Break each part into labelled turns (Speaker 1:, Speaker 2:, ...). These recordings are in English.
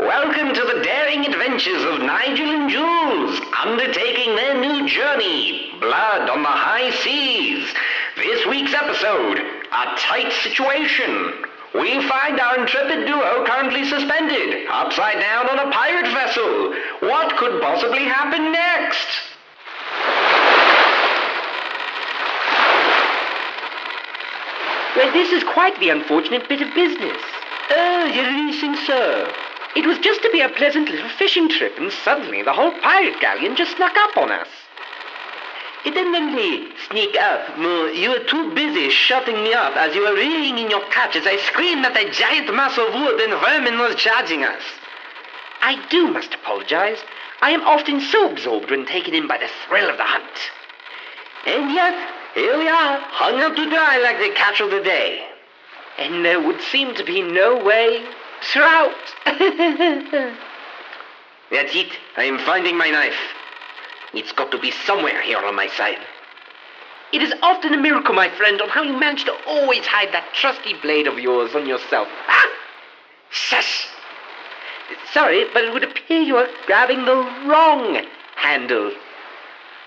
Speaker 1: Welcome to the daring adventures of Nigel and Jules, undertaking their new journey, Blood on the High Seas. This week's episode, A Tight Situation. We find our intrepid duo currently suspended, upside down on a pirate vessel. What could possibly happen next?
Speaker 2: Well, this is quite the unfortunate bit of business.
Speaker 1: Uh, oh, you really think so?
Speaker 2: It was just to be a pleasant little fishing trip, and suddenly the whole pirate galleon just snuck up on us.
Speaker 1: It didn't really sneak up. You were too busy shutting me up as you were reeling in your catch as I screamed that a giant mass of wood and vermin was charging us.
Speaker 2: I do must apologize. I am often so absorbed when taken in by the thrill of the hunt.
Speaker 1: And yet, here we are, hung up to dry like the catch of the day.
Speaker 2: And there would seem to be no way trout.
Speaker 1: That's it. I am finding my knife. It's got to be somewhere here on my side.
Speaker 2: It is often a miracle, my friend, on how you manage to always hide that trusty blade of yours on yourself. Ah!
Speaker 1: Shush!
Speaker 2: Sorry, but it would appear you are grabbing the wrong handle.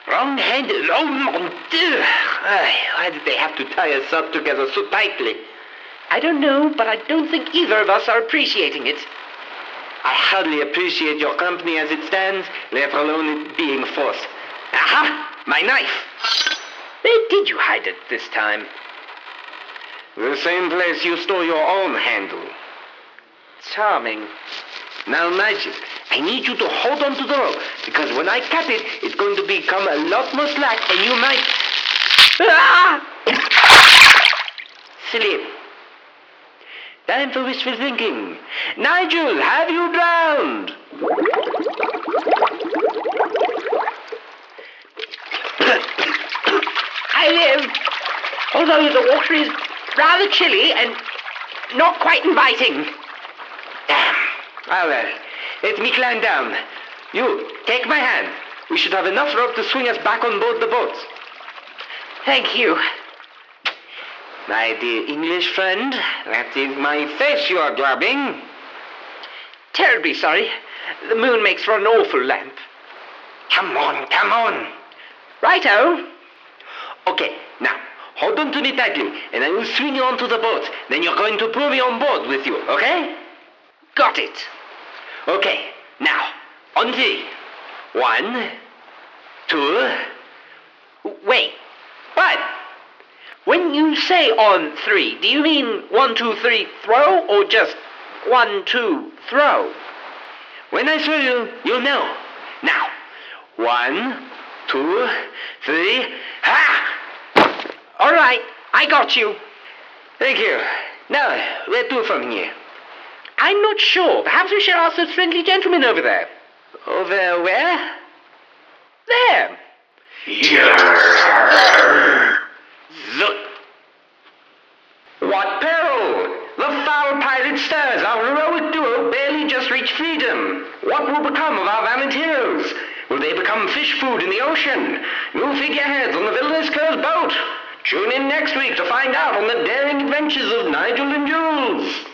Speaker 1: Wrong handle? Oh, mon Dieu! Why did they have to tie us up together so tightly?
Speaker 2: I don't know, but I don't think either of us are appreciating it.
Speaker 1: I hardly appreciate your company as it stands, let alone it being forced. Aha! My knife!
Speaker 2: Where did you hide it this time?
Speaker 1: The same place you stole your own handle.
Speaker 2: Charming.
Speaker 1: Now, Nigel, I need you to hold on to the rope, because when I cut it, it's going to become a lot more slack, and you might... Ah! Silly. Time for wishful thinking. Nigel, have you drowned?
Speaker 2: I live, although the water is rather chilly and not quite inviting.
Speaker 1: Ah, well, let me climb down. You, take my hand. We should have enough rope to swing us back on board the boat.
Speaker 2: Thank you.
Speaker 1: My dear English friend, that is my face you are grabbing.
Speaker 2: Terribly sorry. The moon makes for an awful lamp.
Speaker 1: Come on, come on.
Speaker 2: Righto.
Speaker 1: Okay, now, hold on to me tightly, and I will swing you onto the boat. Then you're going to pull me on board with you, okay?
Speaker 2: Got it.
Speaker 1: Okay, now, on three. One, two.
Speaker 2: Wait.
Speaker 1: What?
Speaker 2: When you say on three, do you mean one, two, three, throw, or just one, two, throw?
Speaker 1: When I show you, you'll know. Now, one, two, three, ha!
Speaker 2: All right, I got you.
Speaker 1: Thank you. Now, where to from here?
Speaker 2: I'm not sure. Perhaps we should ask those friendly gentlemen over there.
Speaker 1: Over where?
Speaker 2: There.
Speaker 1: Look! What peril! The foul pirate stirs. Our heroic duo barely just reached freedom. What will become of our valiant heroes? Will they become fish food in the ocean? New figureheads on the villainous Cur's boat. Tune in next week to find out on the daring adventures of Nigel and Jules.